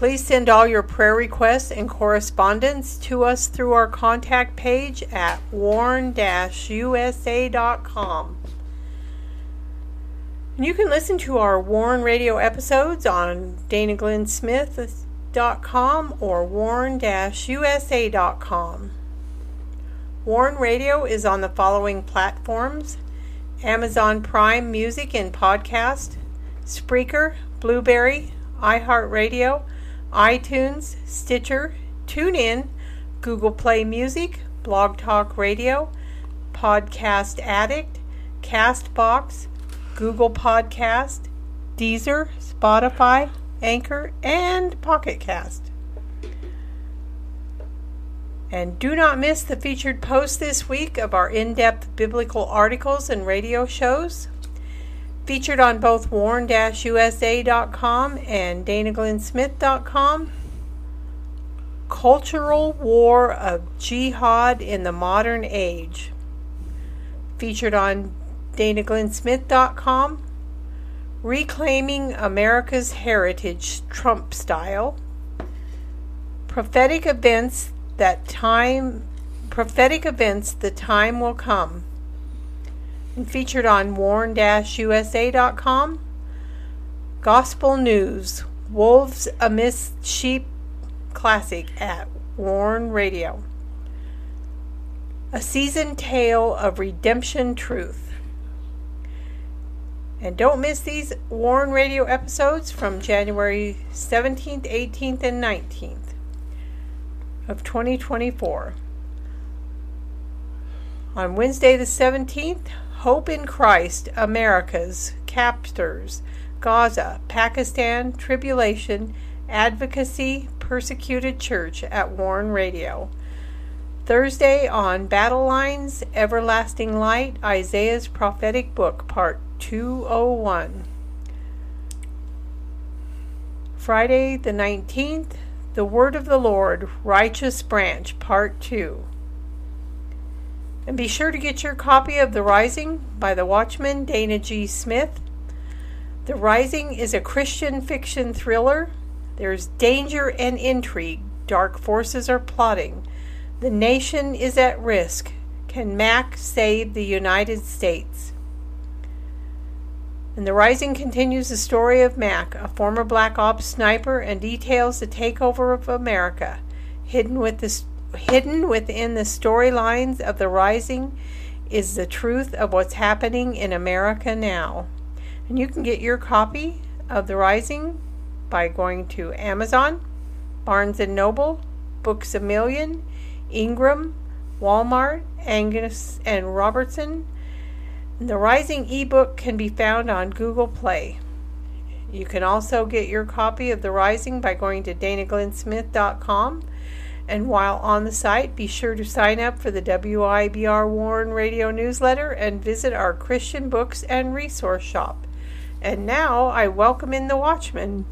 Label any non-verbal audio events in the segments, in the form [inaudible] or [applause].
Please send all your prayer requests and correspondence to us through our contact page at warn-usa.com. You can listen to our Warn Radio episodes on danaglennsmith.com or warn-usa.com. Warn Radio is on the following platforms Amazon Prime Music and Podcast, Spreaker, Blubrry, iHeartRadio, iTunes, Stitcher, TuneIn, Google Play Music, Blog Talk Radio, Podcast Addict, Castbox, Google Podcast, Deezer, Spotify, Anchor, and Pocket Cast. And do not miss the featured post this week of our in depth biblical articles and radio shows. Featured on both warn usa.com and danaglennsmith.com. Cultural War of Jihad in the Modern Age. Featured on danaglennsmith.com. Reclaiming America's Heritage Trump Style. Prophetic Events that time prophetic events the time will come featured on warn-usa.com gospel news. Wolves amidst sheep. Classic at warn radio. A seasoned tale of redemption truth. And don't miss these warn radio episodes from january 17th 18th and 19th of 2024. On Wednesday the 17th, Hope in Christ, America's Captors, Gaza, Pakistan, Tribulation, Advocacy, Persecuted Church at Warn Radio. Thursday on Battle Lines, Everlasting Light, Isaiah's Prophetic Book, Part 201. Friday the 19th, the Word of the Lord, Righteous Branch, Part 2. And be sure to get your copy of The Rising by the Watchman Dana G. Smith. The Rising is a Christian fiction thriller. There's danger and intrigue. Dark forces are plotting. The nation is at risk. Can Mac save the United States? And The Rising continues the story of Mac, a former Black Ops sniper, and details the takeover of America. Hidden, with the, hidden within the storylines of The Rising is the truth of what's happening in America now. And you can get your copy of The Rising by going to Amazon, Barnes & Noble, Books A Million, Ingram, Walmart, Angus and Robertson, the Rising ebook can be found on Google Play. You can also get your copy of The Rising by going to danaglennsmith.com. And while on the site, be sure to sign up for the WIBR Warn radio newsletter and visit our Christian books and resource shop. And now I welcome in the Watchman.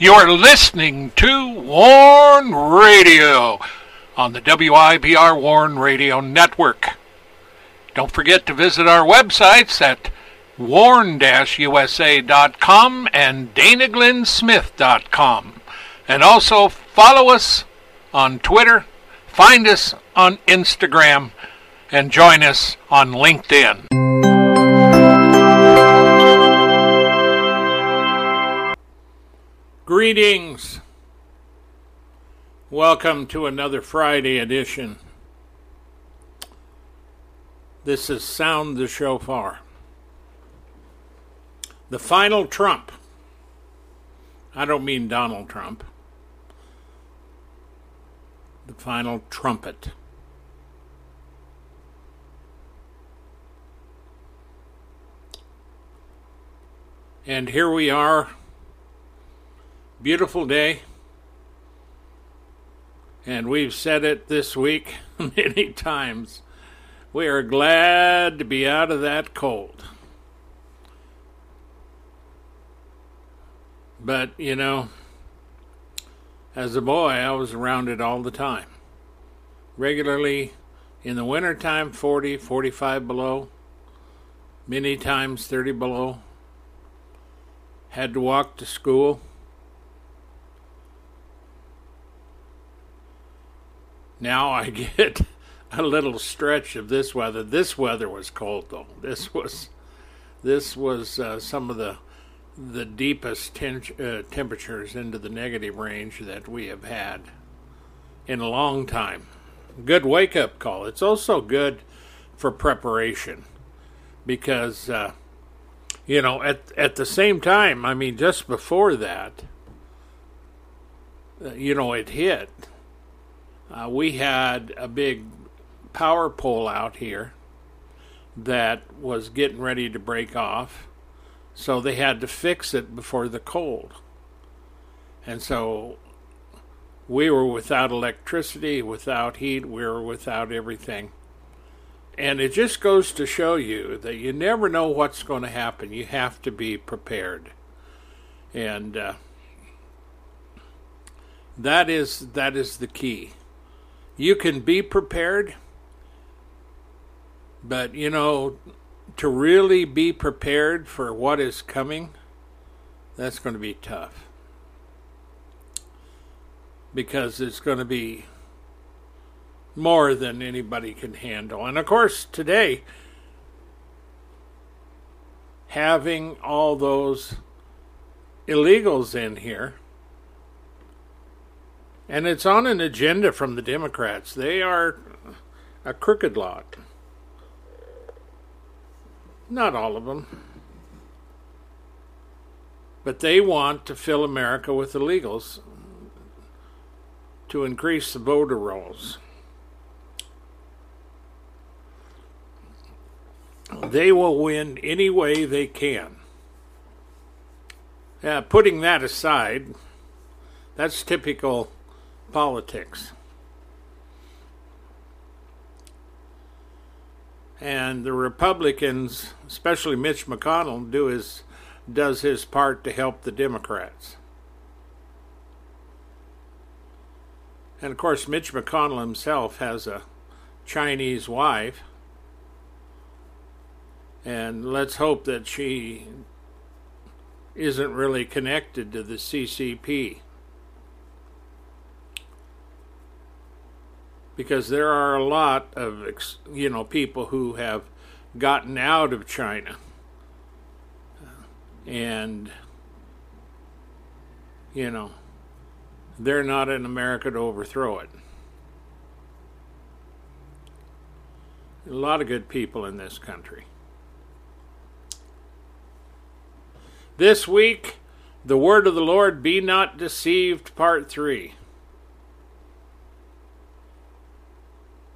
You're listening to Warn Radio on the WIBR Warn Radio Network. Don't forget to visit our websites at warn-usa.com and danaglennsmith.com. And also follow us on Twitter, find us on Instagram, and join us on LinkedIn. Greetings. Welcome to another Friday edition. This is Sound the Shofar. The final Trump. I don't mean Donald Trump. The final trumpet. And here we are. Beautiful day. And we've said it this week [laughs] many times. We are glad to be out of that cold. But, you know, as a boy, I was around it all the time. Regularly in the wintertime, 40, 45 below, many times 30 below. Had to walk to school. Now I [laughs] get a little stretch of this weather. This weather was cold though. This was this was uh, some of the the deepest ten- uh, temperatures into the negative range that we have had in a long time. Good wake up call. It's also good for preparation because uh, you know at at the same time. I mean, just before that, uh, you know, it hit. Uh, we had a big power pole out here that was getting ready to break off so they had to fix it before the cold. And so we were without electricity, without heat, we were without everything. And it just goes to show you that you never know what's going to happen. You have to be prepared. And uh, that is that is the key. You can be prepared, but you know, to really be prepared for what is coming, that's going to be tough. Because it's going to be more than anybody can handle. And of course, today, having all those illegals in here, and it's on an agenda from the Democrats. They are a crooked lot. Not all of them. But they want to fill America with illegals to increase the voter rolls. They will win any way they can. Uh, putting that aside, that's typical politics. and the Republicans, especially Mitch McConnell, do his does his part to help the Democrats. And of course, Mitch McConnell himself has a Chinese wife, and let's hope that she isn't really connected to the CCP. Because there are a lot of you know people who have gotten out of China and you know they're not in America to overthrow it. A lot of good people in this country. This week, the word of the Lord be not deceived, part 3.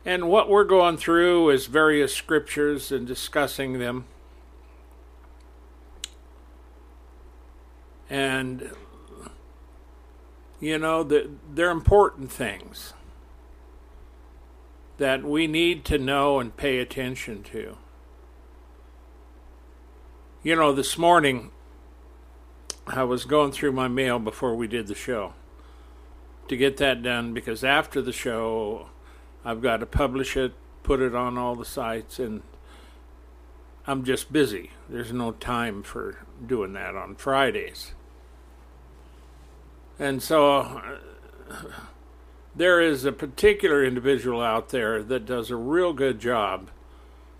And what we're going through is various scriptures and discussing them. And, you know, they're important things that we need to know and pay attention to. You know, this morning I was going through my mail before we did the show to get that done because after the show I've got to publish it, put it on all the sites, and I'm just busy. There's no time for doing that on Fridays. And so uh, there is a particular individual out there that does a real good job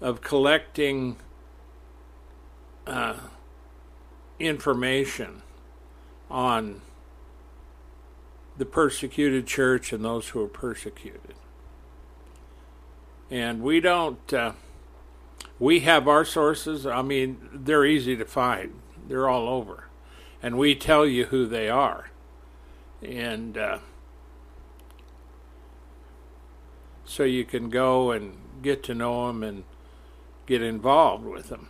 of collecting uh, information on the persecuted church and those who are persecuted and we don't. Uh, we have our sources. I mean, they're easy to find. They're all over, and we tell you who they are, and uh, so you can go and get to know them and get involved with them.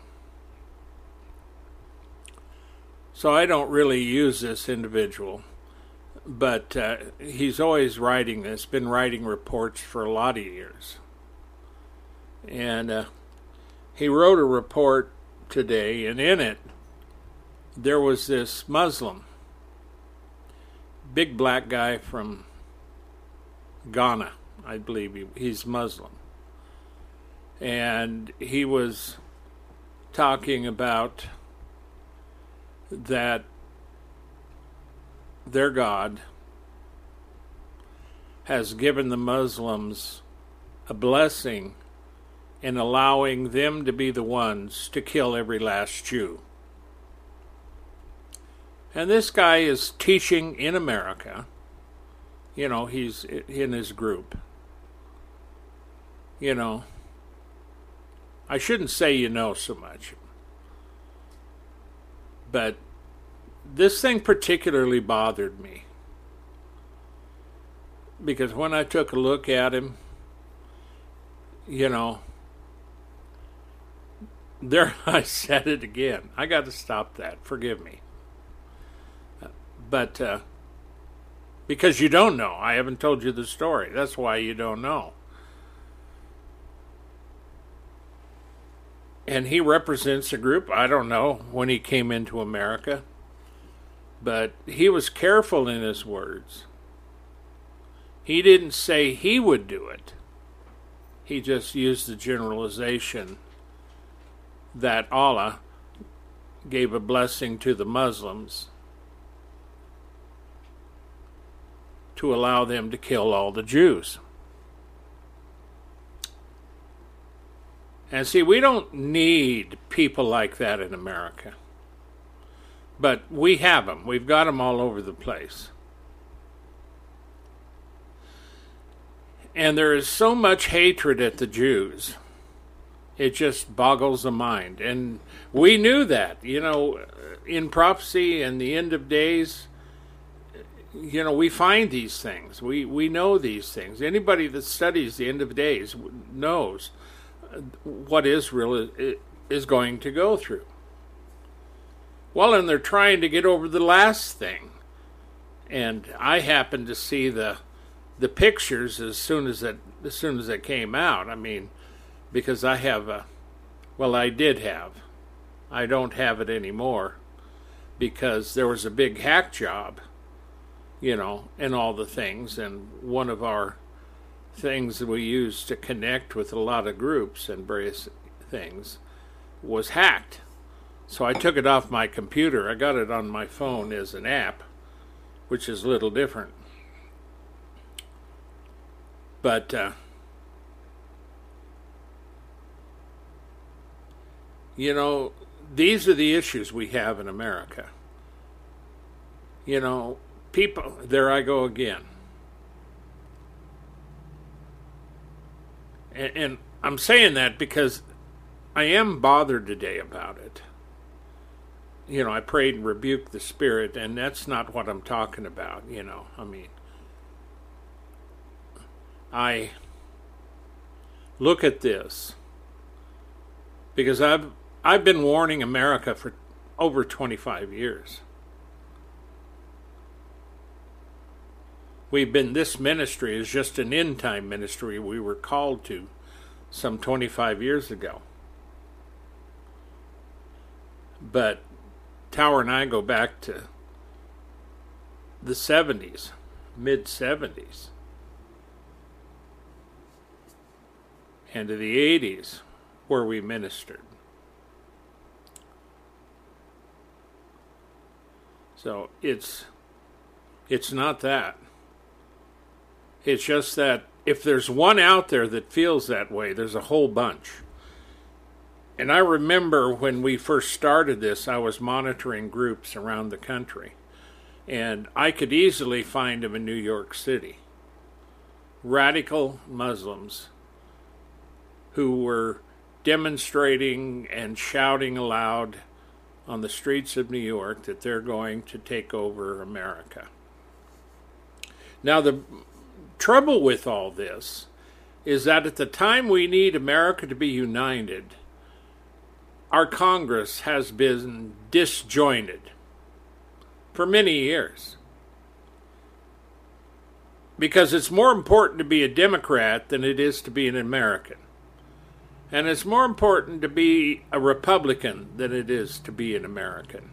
So I don't really use this individual, but uh, he's always writing this, been writing reports for a lot of years. And uh, he wrote a report today, and in it, there was this Muslim, big black guy from Ghana, I believe he, he's Muslim. And he was talking about that their God has given the Muslims a blessing in allowing them to be the ones to kill every last Jew. And this guy is teaching in America. You know, he's in his group. You know, I shouldn't say you know so much. But this thing particularly bothered me. Because when I took a look at him, you know, there [laughs] I said it again. I got to stop that. Forgive me. But uh, because you don't know, I haven't told you the story. That's why you don't know. And he represents a group, I don't know when he came into America, but he was careful in his words. He didn't say he would do it, he just used the generalization that Allah gave a blessing to the Muslims to allow them to kill all the Jews. And see, we don't need people like that in America. But we have them. We've got them all over the place. And there is so much hatred at the Jews. It just boggles the mind. And we knew that, you know, in prophecy and the end of days, you know, we find these things. We, we know these things. Anybody that studies the end of days knows what Israel is going to go through. Well, and they're trying to get over the last thing. And I happened to see the the pictures as soon as it as soon as it came out. I mean, because I have a well, I did have. I don't have it anymore because there was a big hack job, you know, and all the things and one of our things we used to connect with a lot of groups and various things was hacked. So I took it off my computer. I got it on my phone as an app, which is a little different. But uh, you know, these are the issues we have in America. You know, people, there I go again. And, and I'm saying that because I am bothered today about it. You know, I prayed and rebuked the spirit, and that's not what I'm talking about, you know. I mean, I look at this because I've I've been warning America for over 25 years. We've been, this ministry is just an end time ministry we were called to some 25 years ago. But Tower and I go back to the 70s, mid 70s, and the 80s, where we ministered. So it's it's not that. It's just that if there's one out there that feels that way, there's a whole bunch. And I remember when we first started this, I was monitoring groups around the country. And I could easily find them in New York City. Radical Muslims who were demonstrating and shouting aloud on the streets of New York that they're going to take over America. Now, the trouble with all this is that at the time we need America to be united, our Congress has been disjointed. for many years. Because it's more important to be a Democrat than it is to be an American. And it's more important to be a Republican than it is to be an American.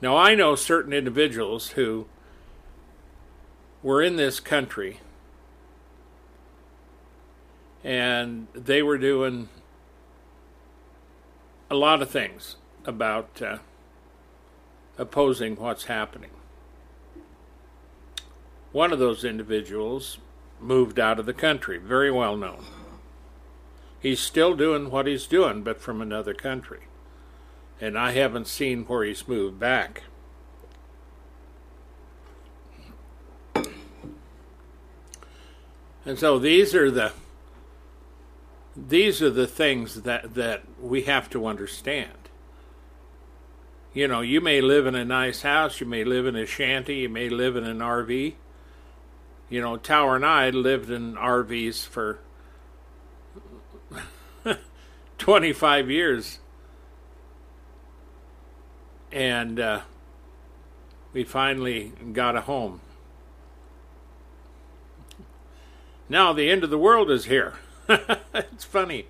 Now, I know certain individuals who were in this country and they were doing a lot of things about uh, opposing what's happening. One of those individuals moved out of the country, very well known. He's still doing what he's doing, but from another country. And I haven't seen where he's moved back. And so these are the these are the things that that we have to understand. You know, you may live in a nice house, you may live in a shanty, you may live in an RV. You know, Tower and I lived in RVs for [laughs] 25 years. And uh, we finally got a home. Now the end of the world is here. [laughs] it's funny.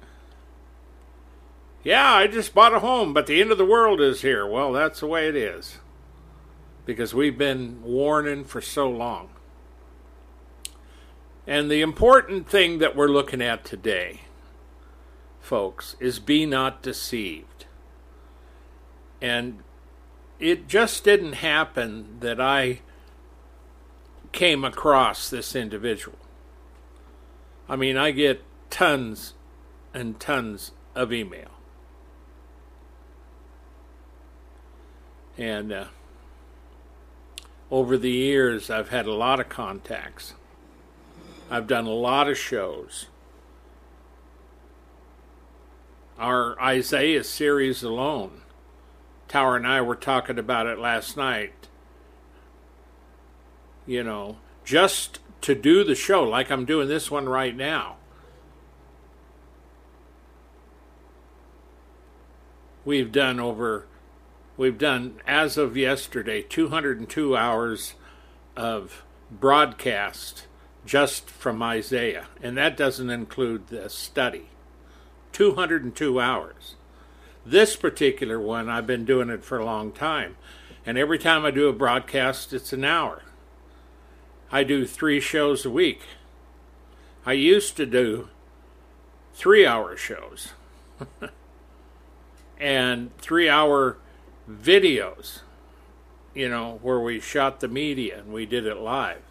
Yeah, I just bought a home, but the end of the world is here. Well, that's the way it is. Because we've been warning for so long. And the important thing that we're looking at today, folks, is be not deceived. And it just didn't happen that I came across this individual. I mean, I get tons and tons of email. And uh, over the years, I've had a lot of contacts. I've done a lot of shows. Our Isaiah series alone, Tower and I were talking about it last night. You know, just to do the show like I'm doing this one right now. We've done over, we've done as of yesterday 202 hours of broadcast just from Isaiah, and that doesn't include the study. 202 hours. This particular one, I've been doing it for a long time, and every time I do a broadcast, it's an hour. I do three shows a week. I used to do three hour shows [laughs] and three hour videos, you know, where we shot the media and we did it live.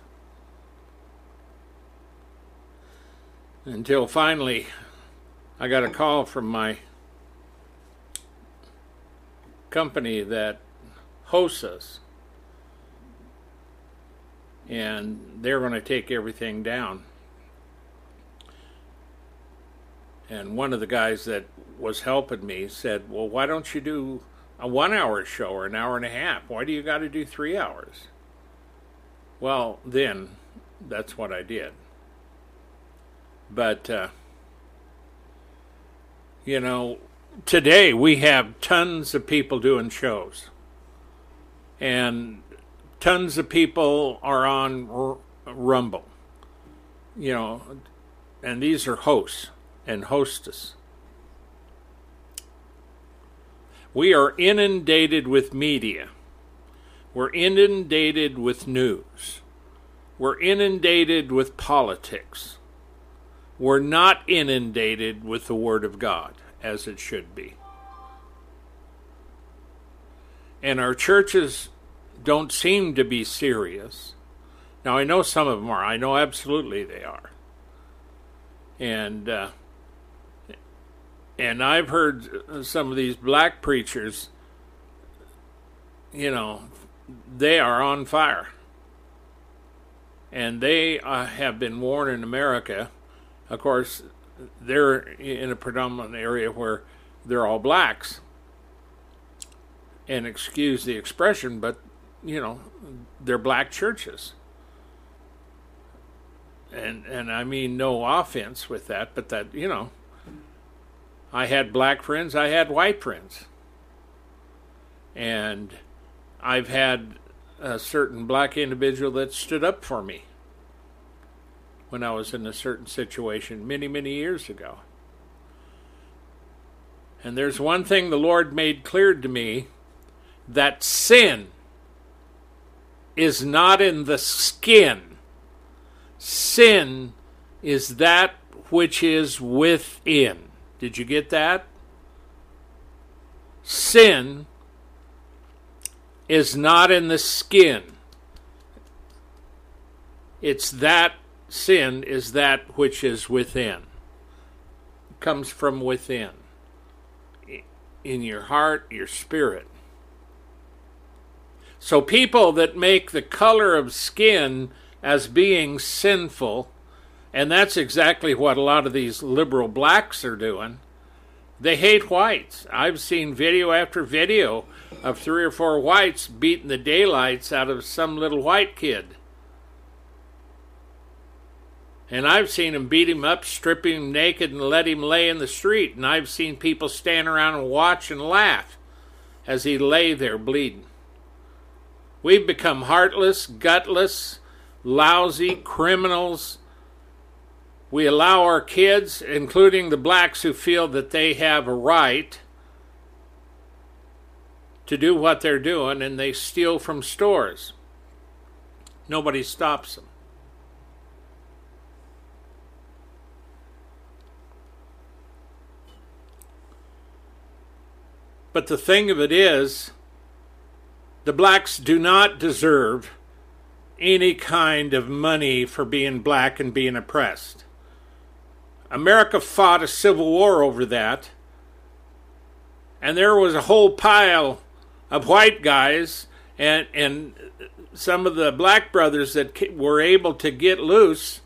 Until finally, I got a call from my company that hosts us and they're going to take everything down. And one of the guys that was helping me said, Well, why don't you do a one hour show or an hour and a half? Why do you got to do three hours? Well, then that's what I did. But, uh, you know, today we have tons of people doing shows. And tons of people are on R- Rumble. You know, and these are hosts and hostess. We are inundated with media. We're inundated with news. We're inundated with politics. We're not inundated with the Word of God as it should be. And our churches don't seem to be serious. Now, I know some of them are. I know absolutely they are. And, uh, and I've heard some of these black preachers, you know, they are on fire. And they uh, have been warned in America. Of course, they're in a predominant area where they're all blacks. And excuse the expression, but you know, they're black churches. And and I mean no offense with that, but that, you know, I had black friends, I had white friends. And I've had a certain black individual that stood up for me when I was in a certain situation many, many years ago. And there's one thing the Lord made clear to me that sin is not in the skin. Sin is that which is within. Did you get that? Sin is not in the skin. It's that sin is that which is within. It comes from within. In your heart, your spirit. So people that make the color of skin as being sinful, and that's exactly what a lot of these liberal blacks are doing. They hate whites. I've seen video after video of three or four whites beating the daylights out of some little white kid. And I've seen him beat him up, strip him naked, and let him lay in the street. And I've seen people stand around and watch and laugh as he lay there bleeding. We've become heartless, gutless, lousy criminals. We allow our kids, including the blacks who feel that they have a right, to do what they're doing, and they steal from stores. Nobody stops them. But the thing of it is, the blacks do not deserve any kind of money for being black and being oppressed. America fought a civil war over that, and there was a whole pile of white guys and and some of the black brothers that were able to get loose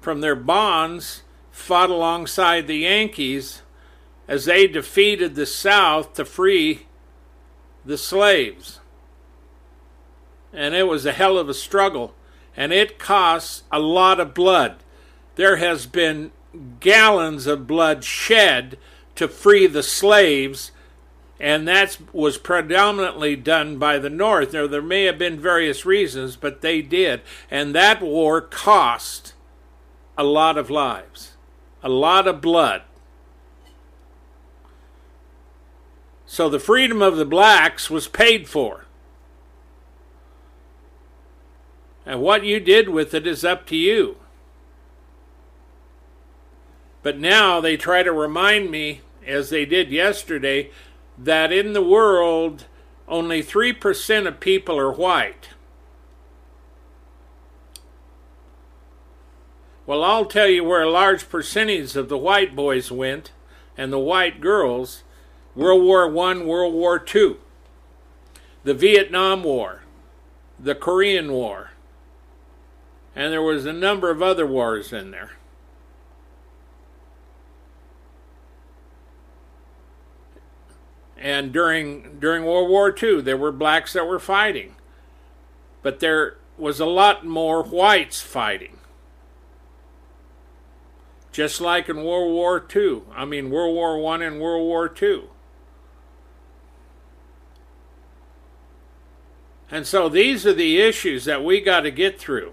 from their bonds fought alongside the Yankees as they defeated the South to free the slaves. And it was a hell of a struggle, and it cost a lot of blood. There has been gallons of blood shed to free the slaves and that was predominantly done by the North. Now, there may have been various reasons, but they did. And that war cost a lot of lives, a lot of blood. So the freedom of the blacks was paid for. And what you did with it is up to you. But now they try to remind me, as they did yesterday, that in the world only 3% of people are white. Well, I'll tell you where a large percentage of the white boys went and the white girls World War I, World War II, the Vietnam War, the Korean War, and there was a number of other wars in there. And during during World War II, there were blacks that were fighting, but there was a lot more whites fighting. Just like in World War II, I mean World War One and World War II. And so these are the issues that we got to get through.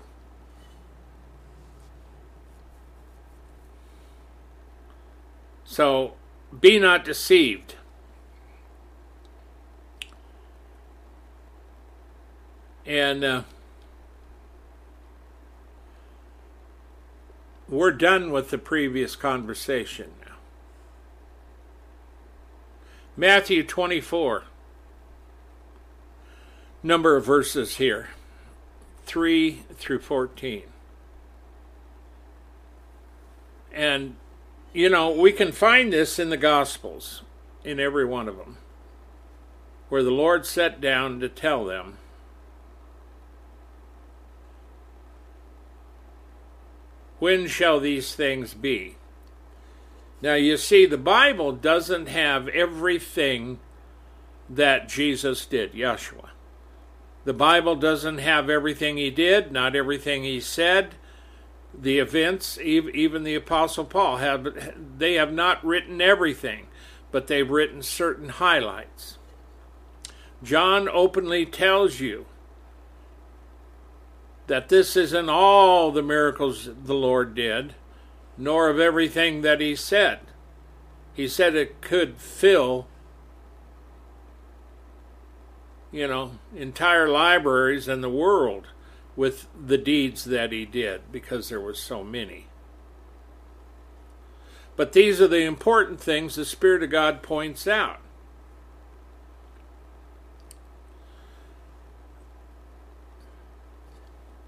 So be not deceived. And uh, we're done with the previous conversation now. Matthew 24, number of verses here 3 through 14. And, you know, we can find this in the Gospels, in every one of them, where the Lord sat down to tell them When shall these things be? Now, you see, the Bible doesn't have everything that Jesus did, Yeshua. The Bible doesn't have everything he did, not everything he said. The events, even the Apostle Paul, have they have not written everything, but they've written certain highlights. John openly tells you that this isn't all the miracles the Lord did, nor of everything that he said. He said it could fill, you know, entire libraries in the world with the deeds that he did because there were so many. But these are the important things the Spirit of God points out.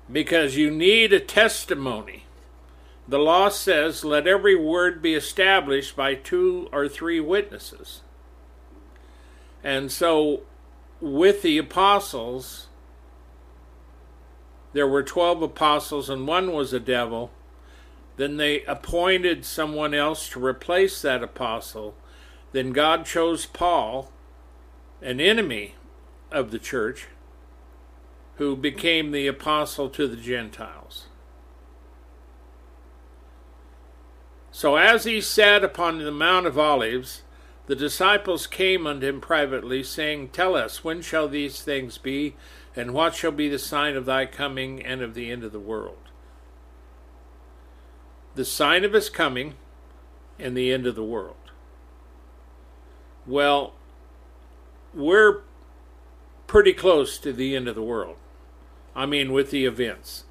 Because you need a testimony. The law says, let every word be established by two or three witnesses. And so, with the apostles, there were 12 apostles, and one was a devil. Then they appointed someone else to replace that apostle. Then God chose Paul, an enemy of the church, who became the apostle to the Gentiles. So as he sat upon the Mount of Olives, the disciples came unto him privately, saying, Tell us, when shall these things be, and what shall be the sign of thy coming and of the end of the world? The sign of his coming and the end of the world. Well, we're pretty close to the end of the world. I mean, with the events.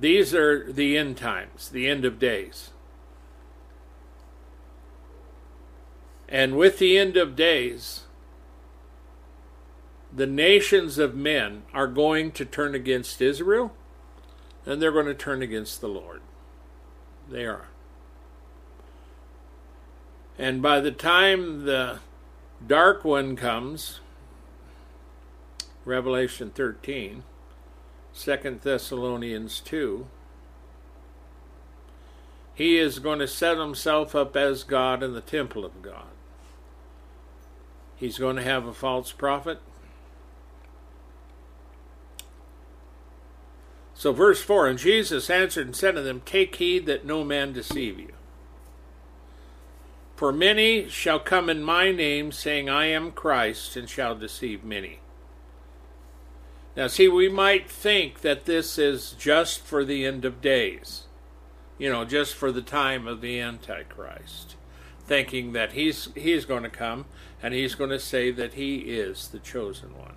These are the end times, the end of days. And with the end of days, the nations of men are going to turn against Israel and they're going to turn against the Lord. They are. And by the time the dark one comes, Revelation 13, 2 Thessalonians 2, he is going to set himself up as God in the temple of God. He's going to have a false prophet. So, verse 4 And Jesus answered and said to them, Take heed that no man deceive you. For many shall come in my name, saying, I am Christ, and shall deceive many. Now, see, we might think that this is just for the end of days, you know, just for the time of the Antichrist, thinking that he's, he's going to come and he's going to say that he is the chosen one.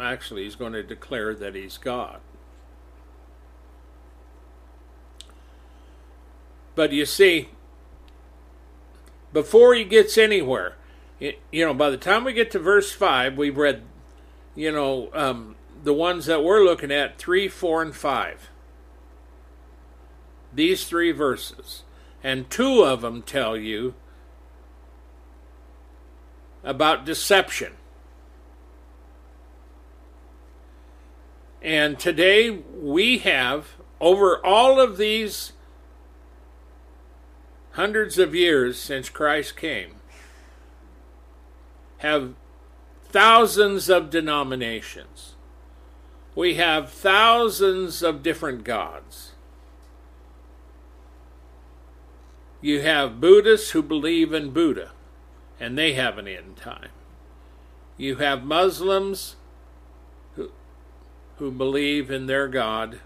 Actually, he's going to declare that he's God. But you see, before he gets anywhere, you know, by the time we get to verse 5, we've read you know, um, the ones that we're looking at, 3, 4, and 5. These three verses. And two of them tell you about deception. And today we have, over all of these hundreds of years since Christ came, have thousands of denominations. We have thousands of different gods. You have Buddhists who believe in Buddha, and they have an end time. You have Muslims who, who believe in their God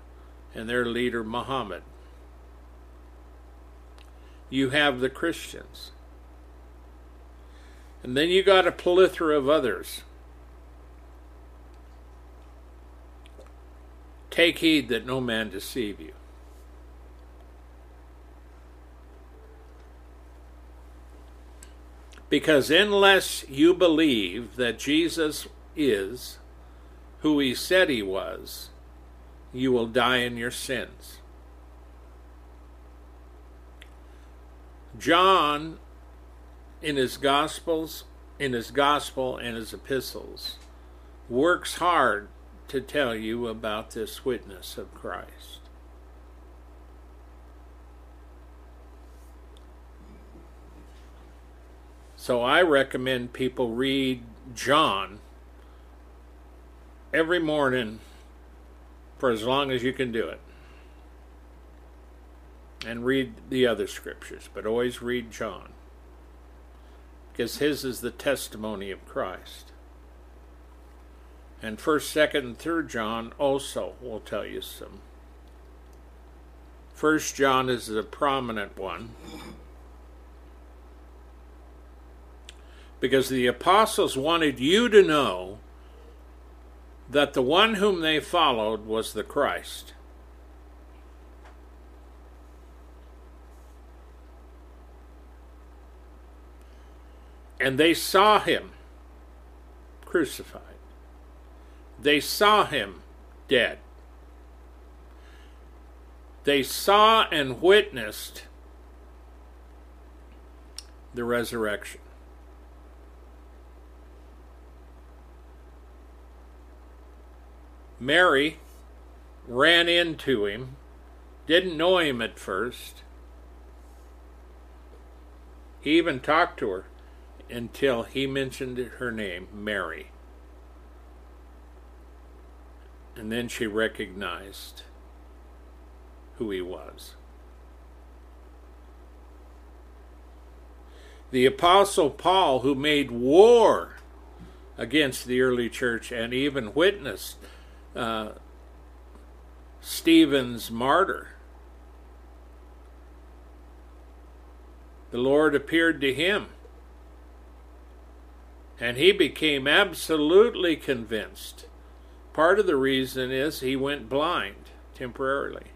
and their leader Muhammad. You have the Christians. And then you got a plethora of others. Take heed that no man deceive you. Because unless you believe that Jesus is who he said he was, you will die in your sins. John in his gospels, in his gospel and his epistles, works hard to tell you about this witness of Christ. So I recommend people read John every morning for as long as you can do it. And read the other scriptures, but always read John because his is the testimony of Christ. And 1st, 2nd, and 3rd John also will tell you some. 1st John is the prominent one. Because the apostles wanted you to know that the one whom they followed was the Christ. And they saw him crucified. They saw him dead. They saw and witnessed the resurrection. Mary ran into him, didn't know him at first. He even talked to her until he mentioned her name, Mary. And then she recognized who he was. The Apostle Paul, who made war against the early church and even witnessed uh, Stephen's martyr, the Lord appeared to him and he became absolutely convinced. Part of the reason is he went blind temporarily.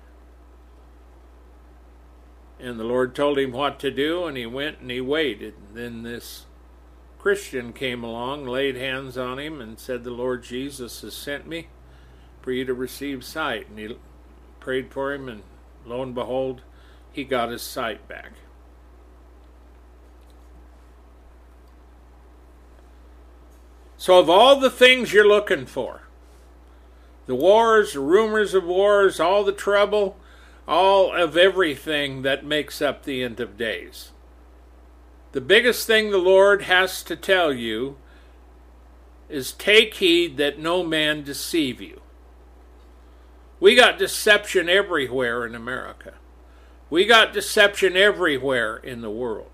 And the Lord told him what to do, and he went and he waited. And Then this Christian came along, laid hands on him, and said, The Lord Jesus has sent me for you to receive sight. And he prayed for him, and lo and behold, he got his sight back. So, of all the things you're looking for, the wars, the rumors of wars, all the trouble, all of everything that makes up the end of days, the biggest thing the Lord has to tell you is take heed that no man deceive you. We got deception everywhere in America. We got deception everywhere in the world.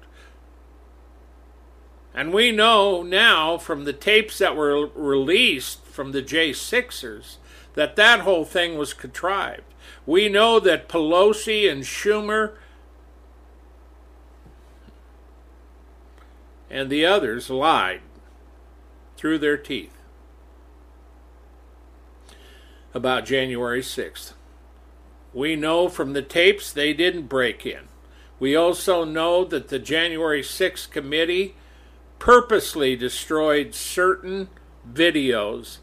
And we know now from the tapes that were released from the J6ers that that whole thing was contrived. We know that Pelosi and Schumer and the others lied through their teeth about January 6th. We know from the tapes they didn't break in. We also know that the January 6th committee purposely destroyed certain videos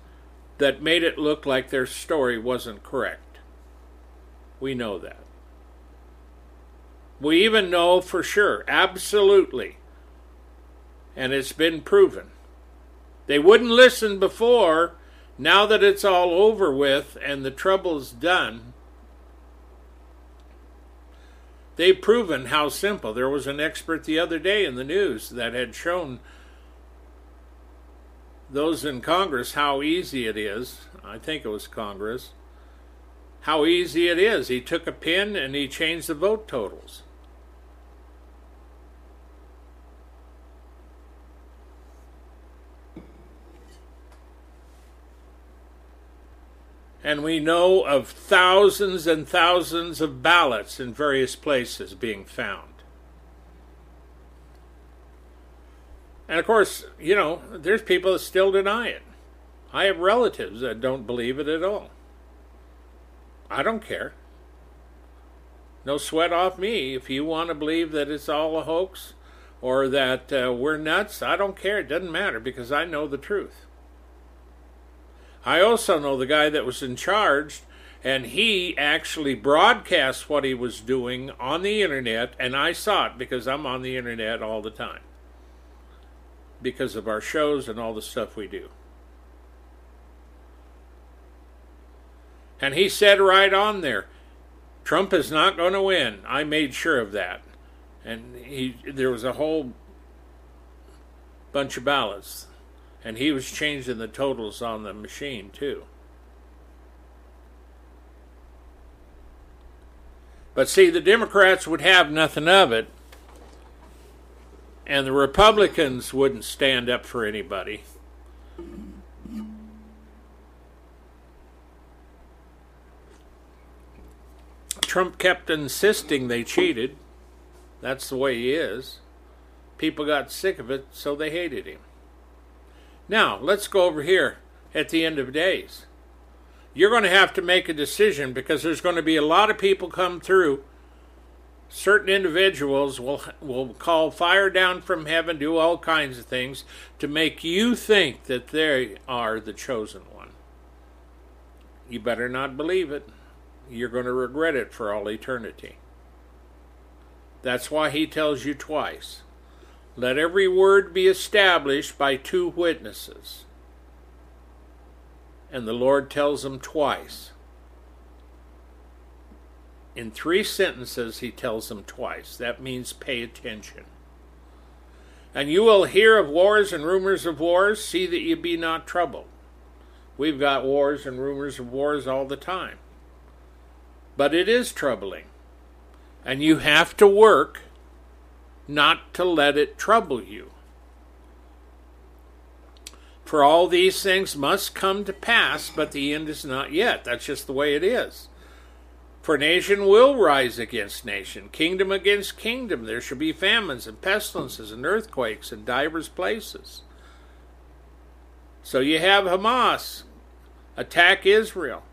that made it look like their story wasn't correct. We know that. We even know for sure, absolutely, and it's been proven. They wouldn't listen before. Now that it's all over with and the trouble's done, They've proven how simple. There was an expert the other day in the news that had shown those in Congress how easy it is. I think it was Congress. How easy it is. He took a pin and he changed the vote totals. And we know of thousands and thousands of ballots in various places being found. And of course, you know, there's people that still deny it. I have relatives that don't believe it at all. I don't care. No sweat off me. If you want to believe that it's all a hoax or that uh, we're nuts, I don't care. It doesn't matter because I know the truth. I also know the guy that was in charge, and he actually broadcast what he was doing on the internet, and I saw it because I'm on the internet all the time because of our shows and all the stuff we do. And he said right on there, Trump is not going to win. I made sure of that. And he there was a whole bunch of ballots and he was changing the totals on the machine too. But see, the Democrats would have nothing of it And the Republicans wouldn't stand up for anybody. Trump kept insisting they cheated. That's the way he is. People got sick of it, so they hated him. Now, let's go over here at the end of days. You're going to have to make a decision because there's going to be a lot of people come through. Certain individuals will will call fire down from heaven, do all kinds of things to make you think that they are the chosen one. You better not believe it. You're going to regret it for all eternity. That's why he tells you twice. Let every word be established by two witnesses. And the Lord tells them twice. In three sentences, he tells them twice. That means pay attention. And you will hear of wars and rumors of wars. See that you be not troubled. We've got wars and rumors of wars all the time. But it is troubling. And you have to work not to let it trouble you. For all these things must come to pass, but the end is not yet. That's just the way it is. For nation will rise against nation, kingdom against kingdom. There shall be famines and pestilences and earthquakes in divers places. So you have Hamas attack Israel.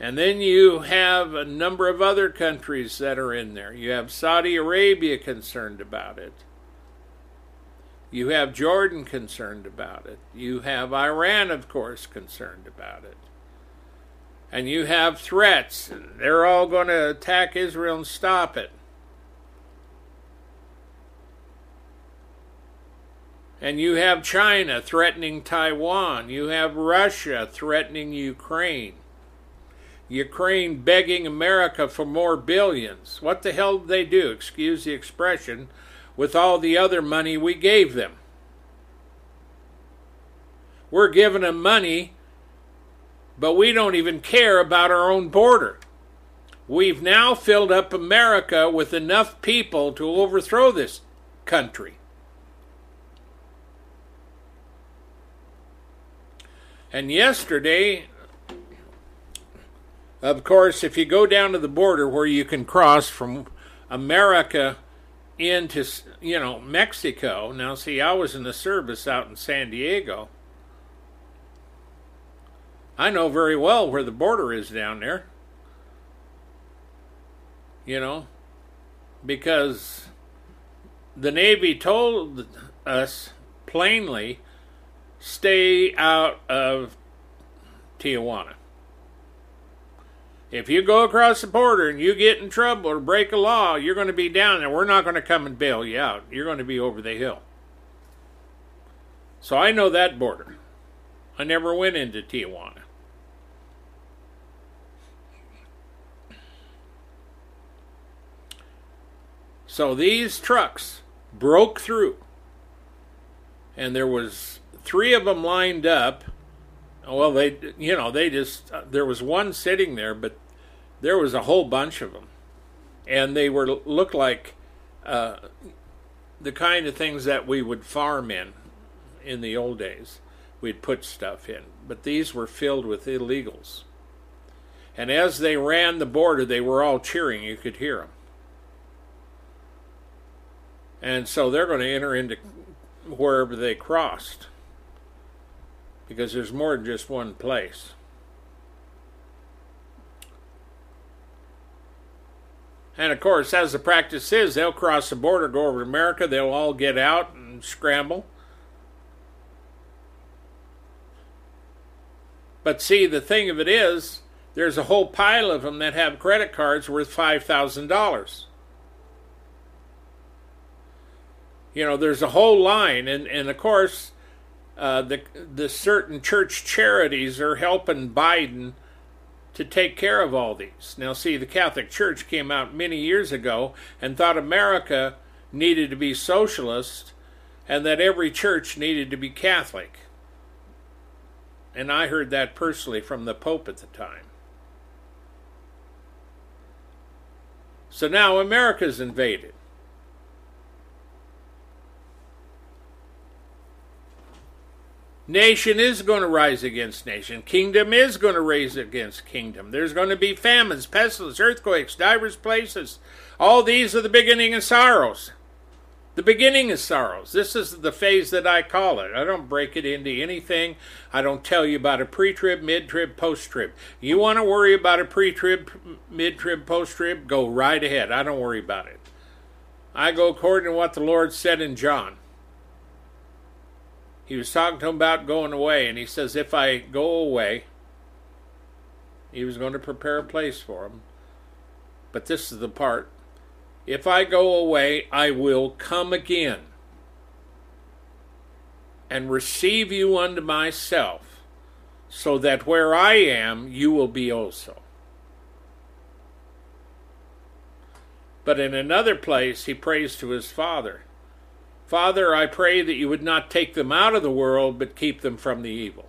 And then you have a number of other countries that are in there. You have Saudi Arabia concerned about it. You have Jordan concerned about it. You have Iran, of course, concerned about it. And you have threats. They're all going to attack Israel and stop it. And you have China threatening Taiwan. You have Russia threatening Ukraine. Ukraine begging America for more billions. What the hell did they do, excuse the expression, with all the other money we gave them? We're giving them money, but we don't even care about our own border. We've now filled up America with enough people to overthrow this country. And yesterday, of course, if you go down to the border where you can cross from America into, you know, Mexico. Now, see, I was in the service out in San Diego. I know very well where the border is down there. You know, because the Navy told us plainly stay out of Tijuana. If you go across the border and you get in trouble or break a law, you're going to be down there. We're not going to come and bail you out. You're going to be over the hill. So I know that border. I never went into Tijuana. So these trucks broke through. And there was three of them lined up well, they, you know, they just, uh, there was one sitting there, but there was a whole bunch of them. And they were, looked like uh, the kind of things that we would farm in in the old days. We'd put stuff in. But these were filled with illegals. And as they ran the border, they were all cheering. You could hear them. And so they're going to enter into wherever they crossed because there's more than just one place. And of course, as the practice is, they'll cross the border, go over to America, they'll all get out and scramble. But see, the thing of it is, there's a whole pile of them that have credit cards worth $5,000. You know, there's a whole line, and, and of course, uh, the the certain church charities are helping Biden to take care of all these. Now, see, the Catholic Church came out many years ago and thought America needed to be socialist and that every church needed to be Catholic. And I heard that personally from the Pope at the time. So now America's invaded. Nation is going to rise against nation. Kingdom is going to rise against kingdom. There's going to be famines, pestilence, earthquakes, divers places. All these are the beginning of sorrows. The beginning of sorrows. This is the phase that I call it. I don't break it into anything. I don't tell you about a pre trib, mid trib, post trib. You want to worry about a pre trib, mid trib, post trib? Go right ahead. I don't worry about it. I go according to what the Lord said in John. He was talking to him about going away, and he says, If I go away, he was going to prepare a place for him. But this is the part if I go away, I will come again and receive you unto myself, so that where I am, you will be also. But in another place, he prays to his Father Father, I pray that you would not take them out of the world, but keep them from the evil.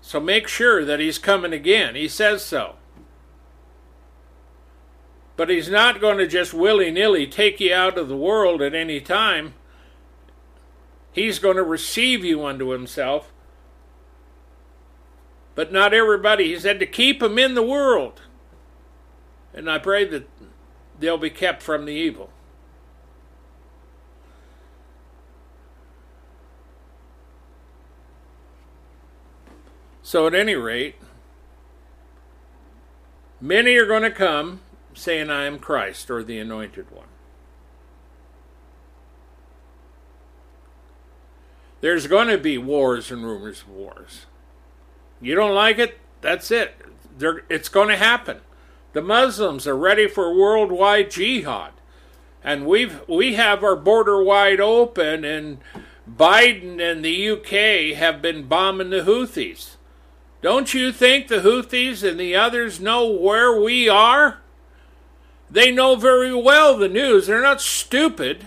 So make sure that he's coming again. He says so. But he's not going to just willy nilly take you out of the world at any time. He's going to receive you unto himself. But not everybody. He said to keep them in the world. And I pray that they'll be kept from the evil. So, at any rate, many are going to come saying, I am Christ or the Anointed One. There's going to be wars and rumors of wars. You don't like it? That's it. They're, it's going to happen. The Muslims are ready for worldwide jihad. And we've we have our border wide open and Biden and the UK have been bombing the Houthis. Don't you think the Houthis and the others know where we are? They know very well the news. They're not stupid.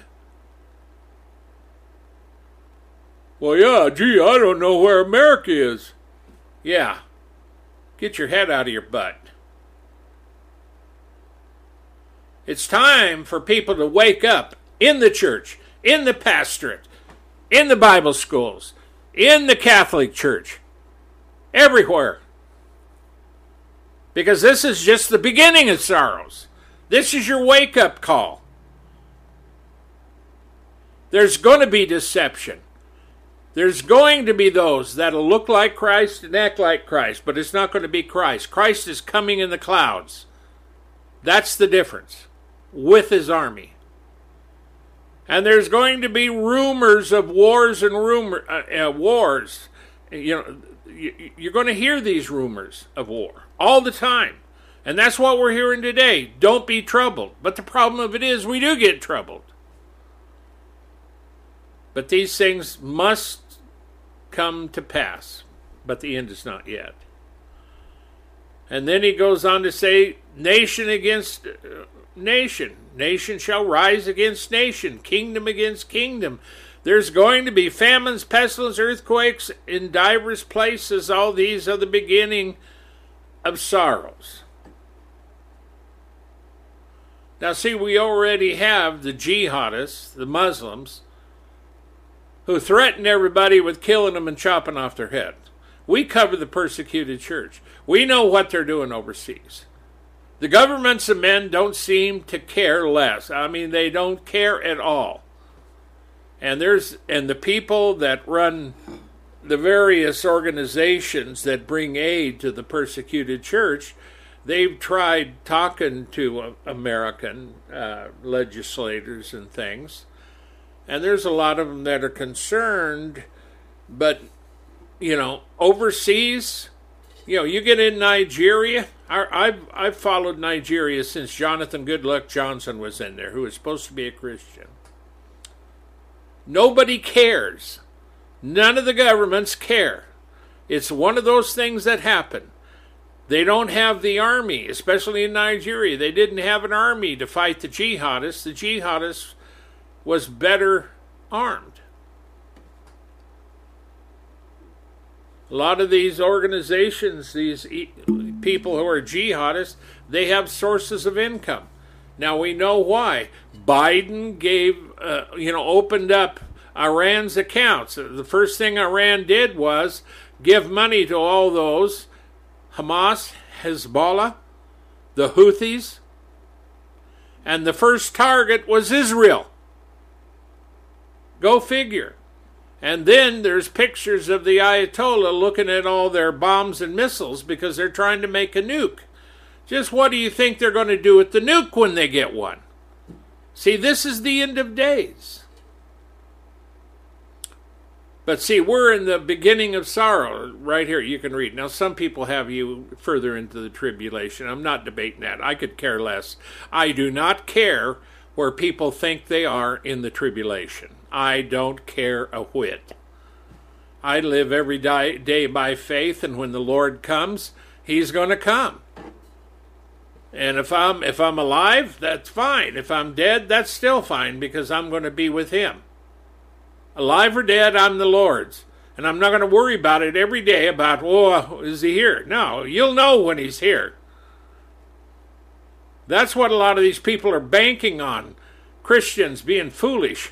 Well, yeah, gee, I don't know where America is. Yeah. Get your head out of your butt. It's time for people to wake up in the church, in the pastorate, in the Bible schools, in the Catholic Church everywhere. Because this is just the beginning of sorrows. This is your wake up call. There's going to be deception. There's going to be those that'll look like Christ and act like Christ, but it's not going to be Christ. Christ is coming in the clouds. That's the difference with his army. And there's going to be rumors of wars and rumor uh, uh, wars. You know, you're going to hear these rumors of war all the time. And that's what we're hearing today. Don't be troubled. But the problem of it is, we do get troubled. But these things must come to pass. But the end is not yet. And then he goes on to say, nation against uh, nation. Nation shall rise against nation, kingdom against kingdom. There's going to be famines, pestilence, earthquakes in divers places. All these are the beginning of sorrows. Now, see, we already have the jihadists, the Muslims, who threaten everybody with killing them and chopping off their heads. We cover the persecuted church. We know what they're doing overseas. The governments of men don't seem to care less. I mean, they don't care at all and there's and the people that run the various organizations that bring aid to the persecuted church they've tried talking to american uh, legislators and things and there's a lot of them that are concerned but you know overseas you know you get in nigeria I've, I've followed nigeria since jonathan goodluck johnson was in there who was supposed to be a christian Nobody cares. None of the governments care. It's one of those things that happen. They don't have the army, especially in Nigeria. They didn't have an army to fight the jihadists. The jihadists was better armed. A lot of these organizations, these people who are jihadists, they have sources of income. Now we know why. Biden gave, uh, you know, opened up Iran's accounts. The first thing Iran did was give money to all those Hamas, Hezbollah, the Houthis, and the first target was Israel. Go figure. And then there's pictures of the Ayatollah looking at all their bombs and missiles because they're trying to make a nuke. Just what do you think they're going to do with the nuke when they get one? See, this is the end of days. But see, we're in the beginning of sorrow right here. You can read. Now, some people have you further into the tribulation. I'm not debating that. I could care less. I do not care where people think they are in the tribulation. I don't care a whit. I live every day by faith, and when the Lord comes, He's going to come. And if I'm if I'm alive, that's fine. If I'm dead, that's still fine because I'm going to be with Him. Alive or dead, I'm the Lord's. And I'm not going to worry about it every day about, oh, is he here? No, you'll know when he's here. That's what a lot of these people are banking on. Christians being foolish.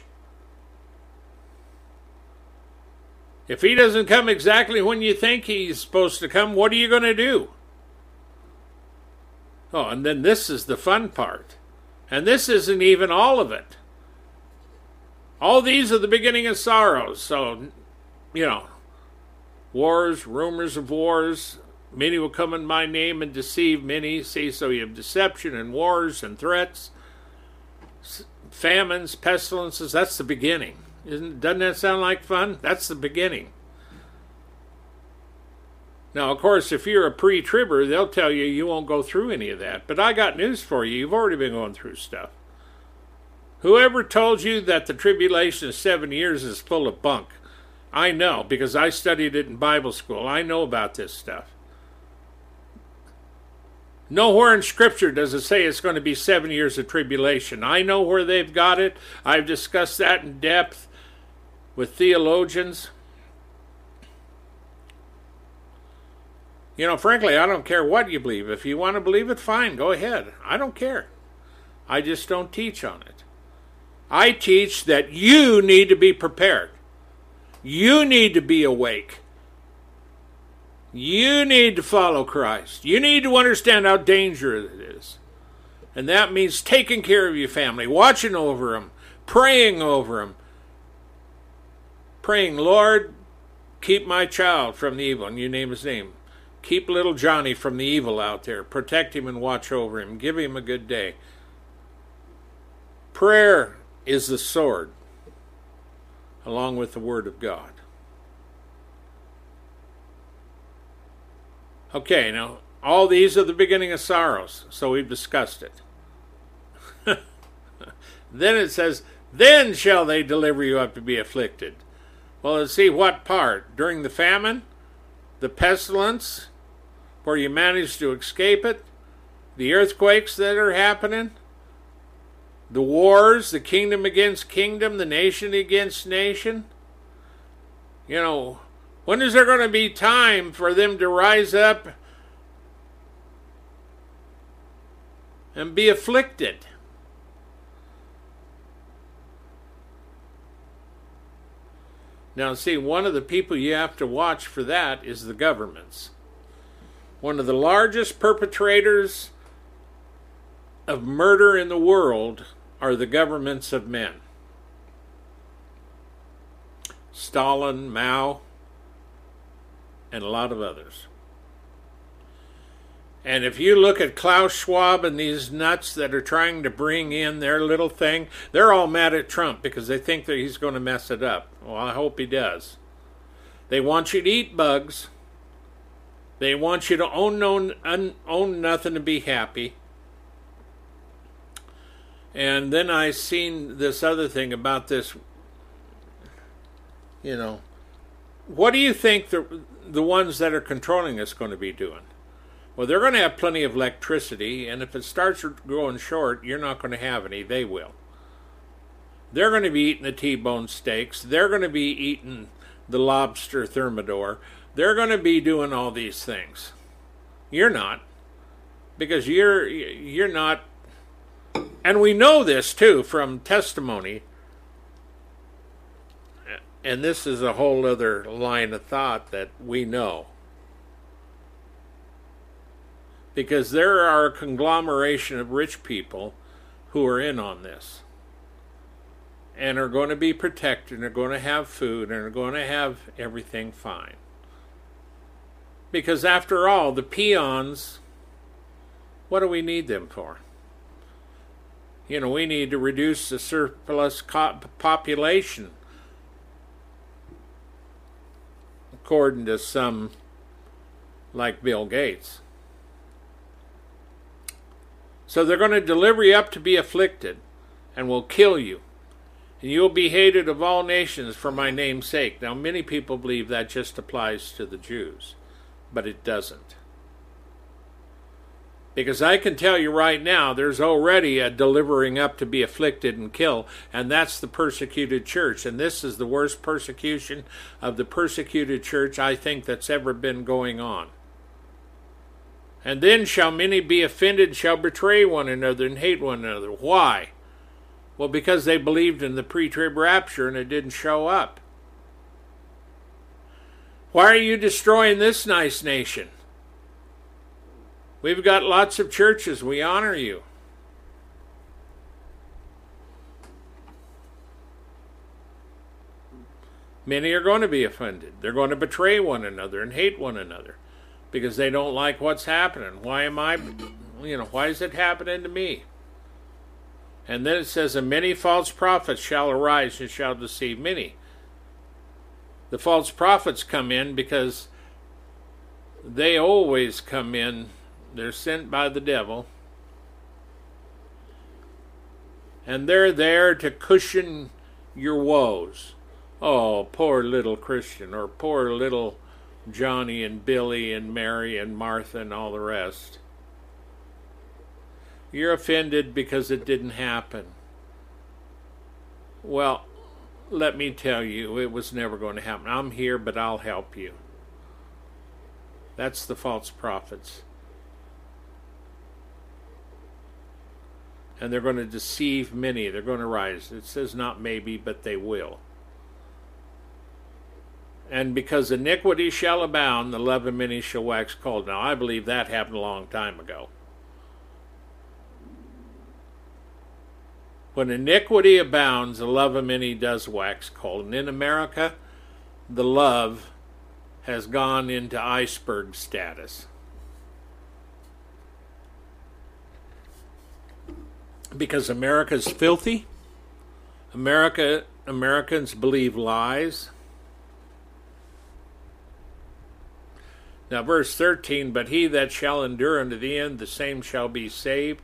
If he doesn't come exactly when you think he's supposed to come, what are you going to do? Oh, and then this is the fun part. And this isn't even all of it. All these are the beginning of sorrows. So, you know, wars, rumors of wars. Many will come in my name and deceive many. See, so you have deception and wars and threats, famines, pestilences. That's the beginning. Isn't, doesn't that sound like fun? That's the beginning. Now, of course, if you're a pre tribber, they'll tell you you won't go through any of that. But I got news for you. You've already been going through stuff. Whoever told you that the tribulation of seven years is full of bunk? I know because I studied it in Bible school. I know about this stuff. Nowhere in Scripture does it say it's going to be seven years of tribulation. I know where they've got it. I've discussed that in depth with theologians. You know, frankly, I don't care what you believe. If you want to believe it, fine, go ahead. I don't care. I just don't teach on it. I teach that you need to be prepared. You need to be awake. You need to follow Christ. You need to understand how dangerous it is. And that means taking care of your family, watching over them, praying over them, praying, Lord, keep my child from the evil, and you name his name. Keep little Johnny from the evil out there. Protect him and watch over him. Give him a good day. Prayer is the sword, along with the Word of God. Okay, now, all these are the beginning of sorrows, so we've discussed it. [laughs] then it says, Then shall they deliver you up to be afflicted. Well, let's see what part. During the famine, the pestilence, where you managed to escape it, the earthquakes that are happening, the wars, the kingdom against kingdom, the nation against nation. You know, when is there going to be time for them to rise up and be afflicted? Now, see, one of the people you have to watch for that is the governments. One of the largest perpetrators of murder in the world are the governments of men. Stalin, Mao, and a lot of others. And if you look at Klaus Schwab and these nuts that are trying to bring in their little thing, they're all mad at Trump because they think that he's going to mess it up. Well, I hope he does. They want you to eat bugs. They want you to own, own, own nothing to be happy. And then I seen this other thing about this. You know, what do you think the the ones that are controlling us going to be doing? Well, they're going to have plenty of electricity, and if it starts growing short, you're not going to have any. They will. They're going to be eating the T-bone steaks. They're going to be eating the lobster thermidor. They're going to be doing all these things. You're not, because you're you're not And we know this too from testimony. And this is a whole other line of thought that we know. Because there are a conglomeration of rich people who are in on this and are going to be protected and are going to have food and are going to have everything fine. Because after all, the peons, what do we need them for? You know, we need to reduce the surplus population, according to some like Bill Gates. So they're going to deliver you up to be afflicted and will kill you and you will be hated of all nations for my name's sake. Now, many people believe that just applies to the Jews, but it doesn't. Because I can tell you right now, there's already a delivering up to be afflicted and kill, and that's the persecuted church. And this is the worst persecution of the persecuted church I think that's ever been going on. And then shall many be offended, shall betray one another, and hate one another. Why? Well, because they believed in the pre trib rapture and it didn't show up. Why are you destroying this nice nation? We've got lots of churches. We honor you. Many are going to be offended. They're going to betray one another and hate one another because they don't like what's happening. Why am I, you know, why is it happening to me? And then it says, And many false prophets shall arise and shall deceive many. The false prophets come in because they always come in, they're sent by the devil, and they're there to cushion your woes. Oh, poor little Christian, or poor little Johnny and Billy and Mary and Martha and all the rest. You're offended because it didn't happen. Well, let me tell you, it was never going to happen. I'm here, but I'll help you. That's the false prophets. And they're going to deceive many. They're going to rise. It says not maybe, but they will. And because iniquity shall abound, the love of many shall wax cold. Now, I believe that happened a long time ago. When iniquity abounds, the love of many does wax cold. And in America, the love has gone into iceberg status. Because America's filthy. America Americans believe lies. Now verse 13, but he that shall endure unto the end, the same shall be saved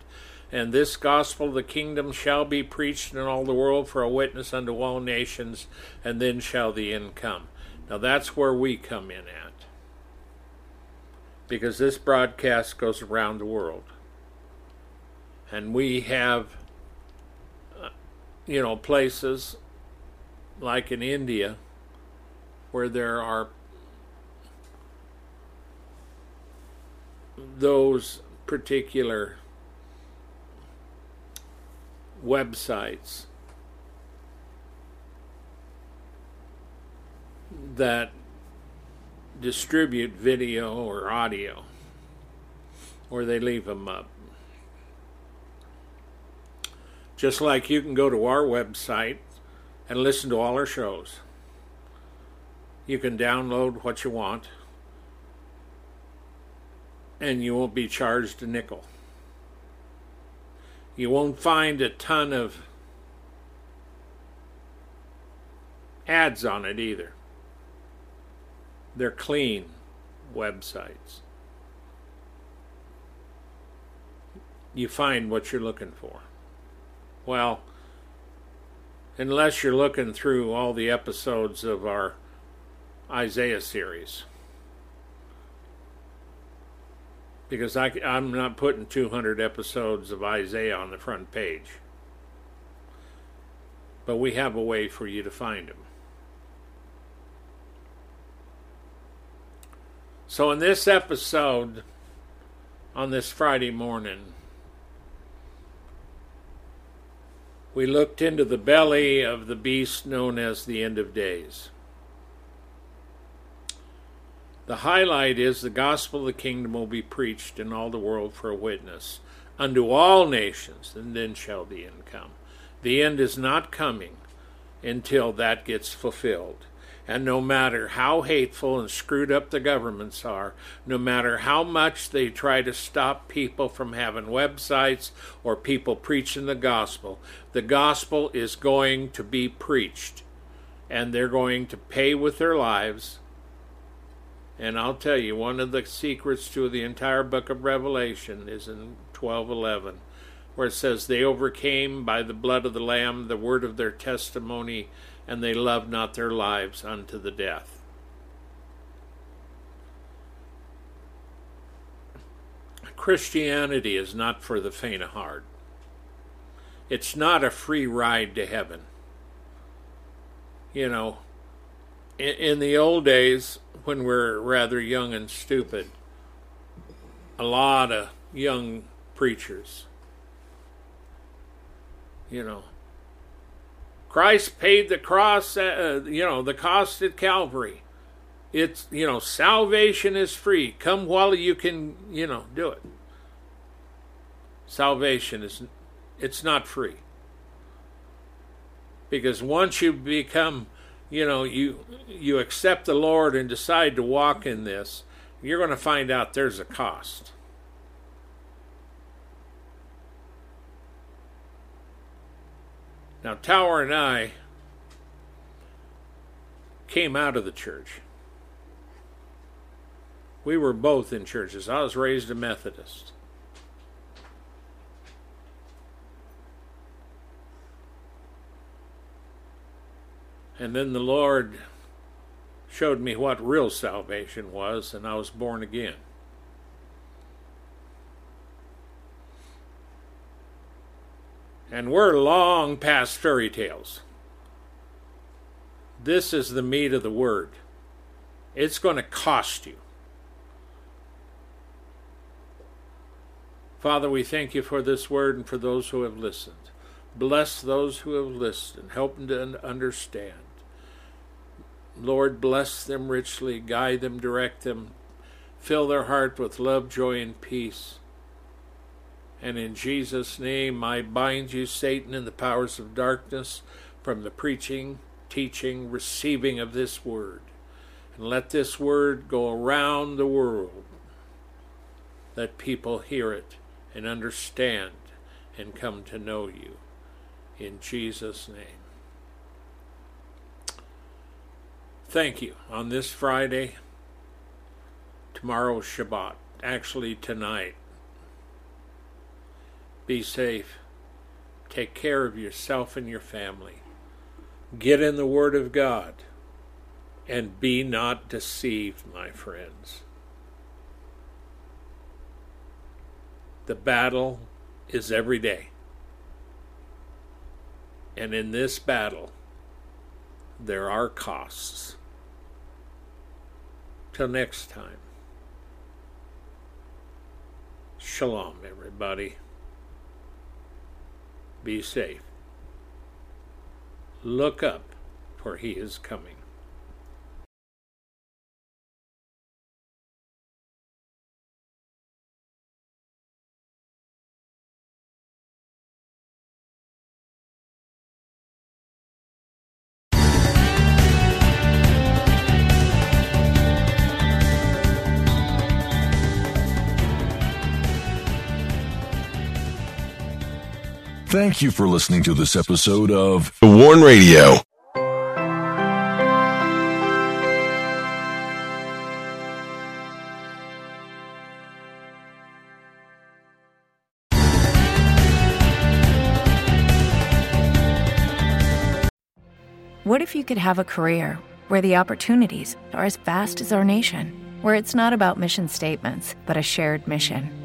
and this gospel of the kingdom shall be preached in all the world for a witness unto all nations, and then shall the end come. Now that's where we come in at. Because this broadcast goes around the world. And we have, uh, you know, places like in India where there are those particular websites that distribute video or audio, or they leave them up. Just like you can go to our website and listen to all our shows. You can download what you want, and you won't be charged a nickel. You won't find a ton of ads on it either. They're clean websites. You find what you're looking for. Well, unless you're looking through all the episodes of our Isaiah series. because I, I'm not putting 200 episodes of Isaiah on the front page. But we have a way for you to find them. So, in this episode, on this Friday morning, we looked into the belly of the beast known as the end of days. The highlight is the gospel of the kingdom will be preached in all the world for a witness unto all nations, and then shall the end come. The end is not coming until that gets fulfilled. And no matter how hateful and screwed up the governments are, no matter how much they try to stop people from having websites or people preaching the gospel, the gospel is going to be preached. And they're going to pay with their lives. And I'll tell you, one of the secrets to the entire book of Revelation is in 12:11, where it says, "They overcame by the blood of the Lamb, the word of their testimony, and they loved not their lives unto the death. Christianity is not for the faint of heart. It's not a free ride to heaven. You know, in, in the old days, when we're rather young and stupid, a lot of young preachers, you know, Christ paid the cross, uh, you know, the cost at Calvary. It's, you know, salvation is free. Come while you can, you know, do it. Salvation is, it's not free. Because once you become, you know, you you accept the Lord and decide to walk in this, you're going to find out there's a cost. Now, Tower and I came out of the church. We were both in churches. I was raised a Methodist. And then the Lord showed me what real salvation was, and I was born again. And we're long past fairy tales. This is the meat of the word. It's going to cost you. Father, we thank you for this word and for those who have listened. Bless those who have listened. Help them to understand. Lord, bless them richly. Guide them, direct them. Fill their heart with love, joy, and peace. And in Jesus' name, I bind you, Satan, and the powers of darkness from the preaching, teaching, receiving of this word. And let this word go around the world. Let people hear it and understand and come to know you. In Jesus' name. Thank you. On this Friday, tomorrow Shabbat, actually tonight, be safe. Take care of yourself and your family. Get in the Word of God. And be not deceived, my friends. The battle is every day. And in this battle, there are costs. Till next time. Shalom, everybody. Be safe. Look up, for he is coming. Thank you for listening to this episode of The Warn Radio. What if you could have a career where the opportunities are as vast as our nation, where it's not about mission statements, but a shared mission?